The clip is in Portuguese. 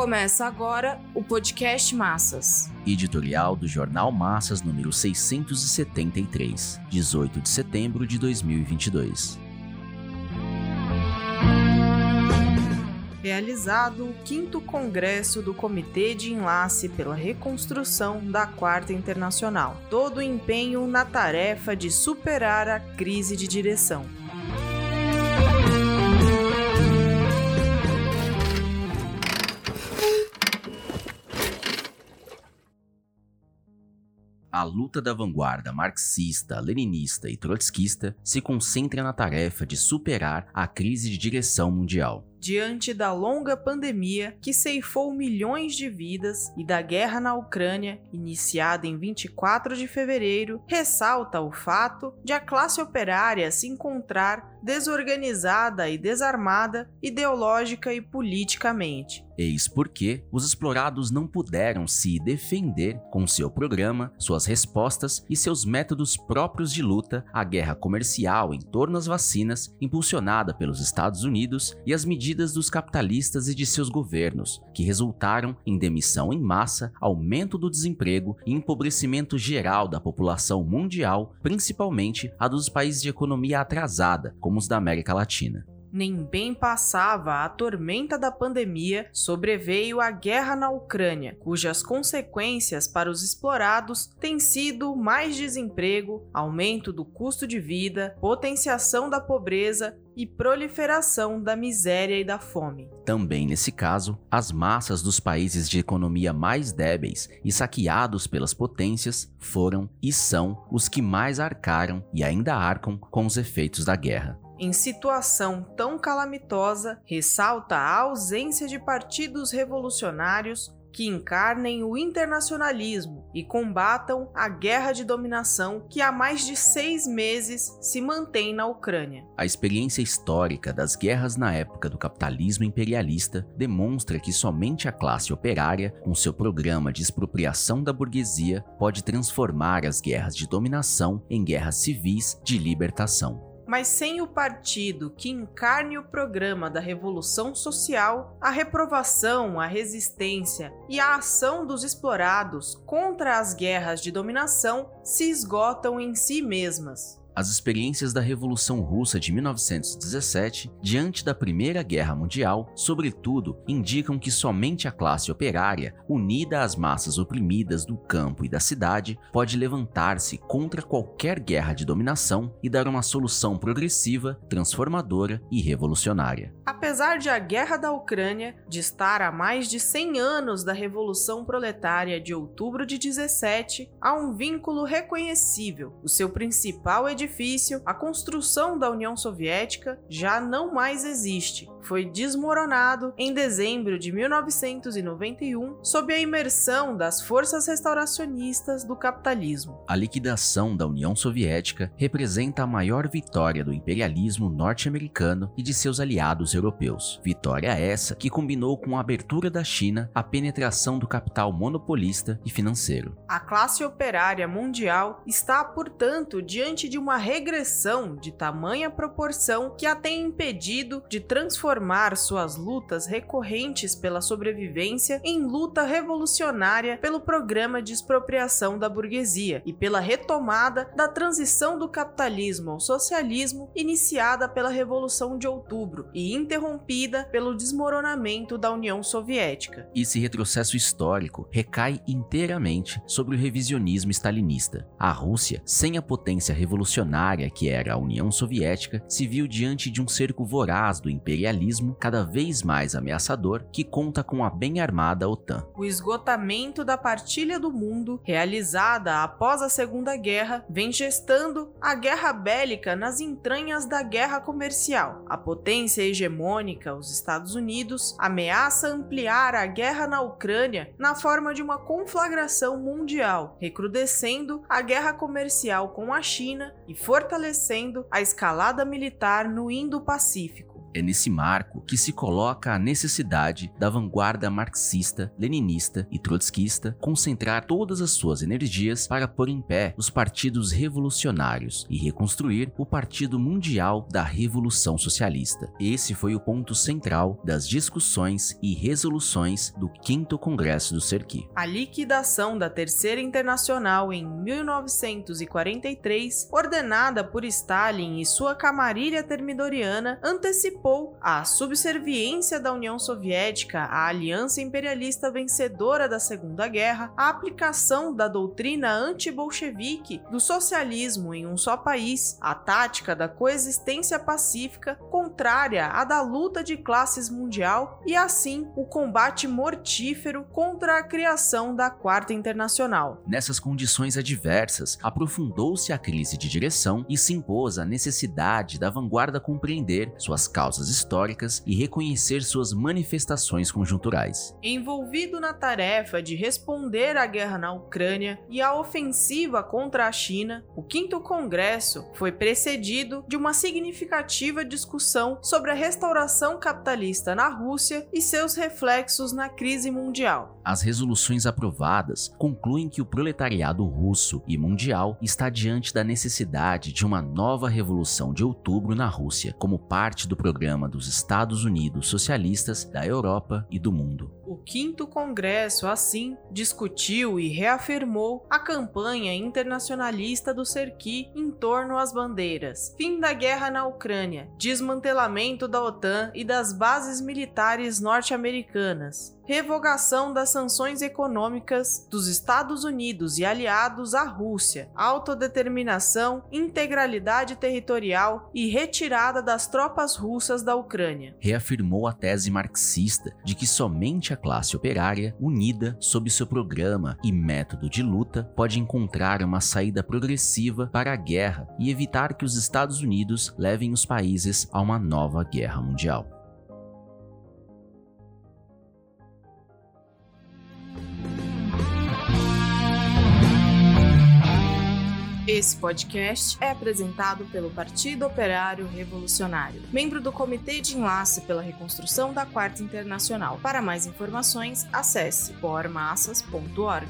Começa agora o podcast Massas. Editorial do Jornal Massas número 673, 18 de setembro de 2022. Realizado o 5 Congresso do Comitê de Enlace pela Reconstrução da Quarta Internacional. Todo o empenho na tarefa de superar a crise de direção. A luta da vanguarda marxista, leninista e trotskista se concentra na tarefa de superar a crise de direção mundial diante da longa pandemia que ceifou milhões de vidas e da guerra na Ucrânia, iniciada em 24 de fevereiro, ressalta o fato de a classe operária se encontrar desorganizada e desarmada ideológica e politicamente. Eis porque os explorados não puderam se defender com seu programa, suas respostas e seus métodos próprios de luta à guerra comercial em torno às vacinas impulsionada pelos Estados Unidos e as medidas dos capitalistas e de seus governos, que resultaram em demissão em massa, aumento do desemprego e empobrecimento geral da população mundial, principalmente a dos países de economia atrasada, como os da América Latina. Nem bem passava a tormenta da pandemia, sobreveio a guerra na Ucrânia, cujas consequências para os explorados têm sido mais desemprego, aumento do custo de vida, potenciação da pobreza e proliferação da miséria e da fome. Também nesse caso, as massas dos países de economia mais débeis e saqueados pelas potências foram e são os que mais arcaram e ainda arcam com os efeitos da guerra em situação tão calamitosa, ressalta a ausência de partidos revolucionários que encarnem o internacionalismo e combatam a guerra de dominação que há mais de seis meses se mantém na Ucrânia. A experiência histórica das guerras na época do capitalismo imperialista demonstra que somente a classe operária, com seu programa de expropriação da burguesia, pode transformar as guerras de dominação em guerras civis de libertação mas sem o partido que encarne o programa da revolução social, a reprovação, a resistência e a ação dos explorados contra as guerras de dominação se esgotam em si mesmas. As experiências da Revolução Russa de 1917, diante da Primeira Guerra Mundial, sobretudo, indicam que somente a classe operária, unida às massas oprimidas do campo e da cidade, pode levantar-se contra qualquer guerra de dominação e dar uma solução progressiva, transformadora e revolucionária. Apesar de a guerra da Ucrânia estar a mais de 100 anos da Revolução Proletária de outubro de 17, há um vínculo reconhecível. O seu principal a construção da União Soviética, já não mais existe. Foi desmoronado em dezembro de 1991 sob a imersão das forças restauracionistas do capitalismo. A liquidação da União Soviética representa a maior vitória do imperialismo norte-americano e de seus aliados europeus. Vitória essa que combinou com a abertura da China à penetração do capital monopolista e financeiro. A classe operária mundial está, portanto, diante de uma regressão de tamanha proporção que a tem impedido de transformar suas lutas recorrentes pela sobrevivência em luta revolucionária pelo programa de expropriação da burguesia e pela retomada da transição do capitalismo ao socialismo iniciada pela Revolução de Outubro e interrompida pelo desmoronamento da União Soviética. Esse retrocesso histórico recai inteiramente sobre o revisionismo stalinista. A Rússia, sem a potência revolucionária que era a União Soviética, se viu diante de um cerco voraz do imperialismo cada vez mais ameaçador que conta com a bem armada OTAN. O esgotamento da partilha do mundo, realizada após a Segunda Guerra, vem gestando a guerra bélica nas entranhas da guerra comercial. A potência hegemônica, os Estados Unidos, ameaça ampliar a guerra na Ucrânia na forma de uma conflagração mundial, recrudescendo a guerra comercial com a China e fortalecendo a escalada militar no Indo-Pacífico. É nesse marco que se coloca a necessidade da vanguarda marxista, leninista e trotskista concentrar todas as suas energias para pôr em pé os partidos revolucionários e reconstruir o Partido Mundial da Revolução Socialista. Esse foi o ponto central das discussões e resoluções do 5 Congresso do Serqui. A liquidação da Terceira Internacional em 1943, ordenada por Stalin e sua camarilha termidoriana, antecipou a subserviência da União Soviética à aliança imperialista vencedora da Segunda Guerra, a aplicação da doutrina anti-bolchevique do socialismo em um só país, a tática da coexistência pacífica contrária à da luta de classes mundial e assim o combate mortífero contra a criação da Quarta Internacional. Nessas condições adversas, aprofundou-se a crise de direção e se impôs a necessidade da vanguarda compreender suas causas históricas e reconhecer suas manifestações conjunturais. Envolvido na tarefa de responder à guerra na Ucrânia e à ofensiva contra a China, o quinto congresso foi precedido de uma significativa discussão sobre a restauração capitalista na Rússia e seus reflexos na crise mundial. As resoluções aprovadas concluem que o proletariado russo e mundial está diante da necessidade de uma nova revolução de outubro na Rússia, como parte do programa dos Estados Unidos socialistas da Europa e do mundo. O quinto congresso, assim, discutiu e reafirmou a campanha internacionalista do Serqui em torno às bandeiras, fim da guerra na Ucrânia, desmantelamento da OTAN e das bases militares norte-americanas, revogação das sanções econômicas dos Estados Unidos e aliados à Rússia, autodeterminação, integralidade territorial e retirada das tropas russas da Ucrânia. Reafirmou a tese marxista de que somente a classe operária, unida sob seu programa e método de luta, pode encontrar uma saída progressiva para a guerra e evitar que os Estados Unidos levem os países a uma nova guerra mundial. Esse podcast é apresentado pelo Partido Operário Revolucionário, membro do Comitê de Enlace pela Reconstrução da Quarta Internacional. Para mais informações, acesse pormassas.org.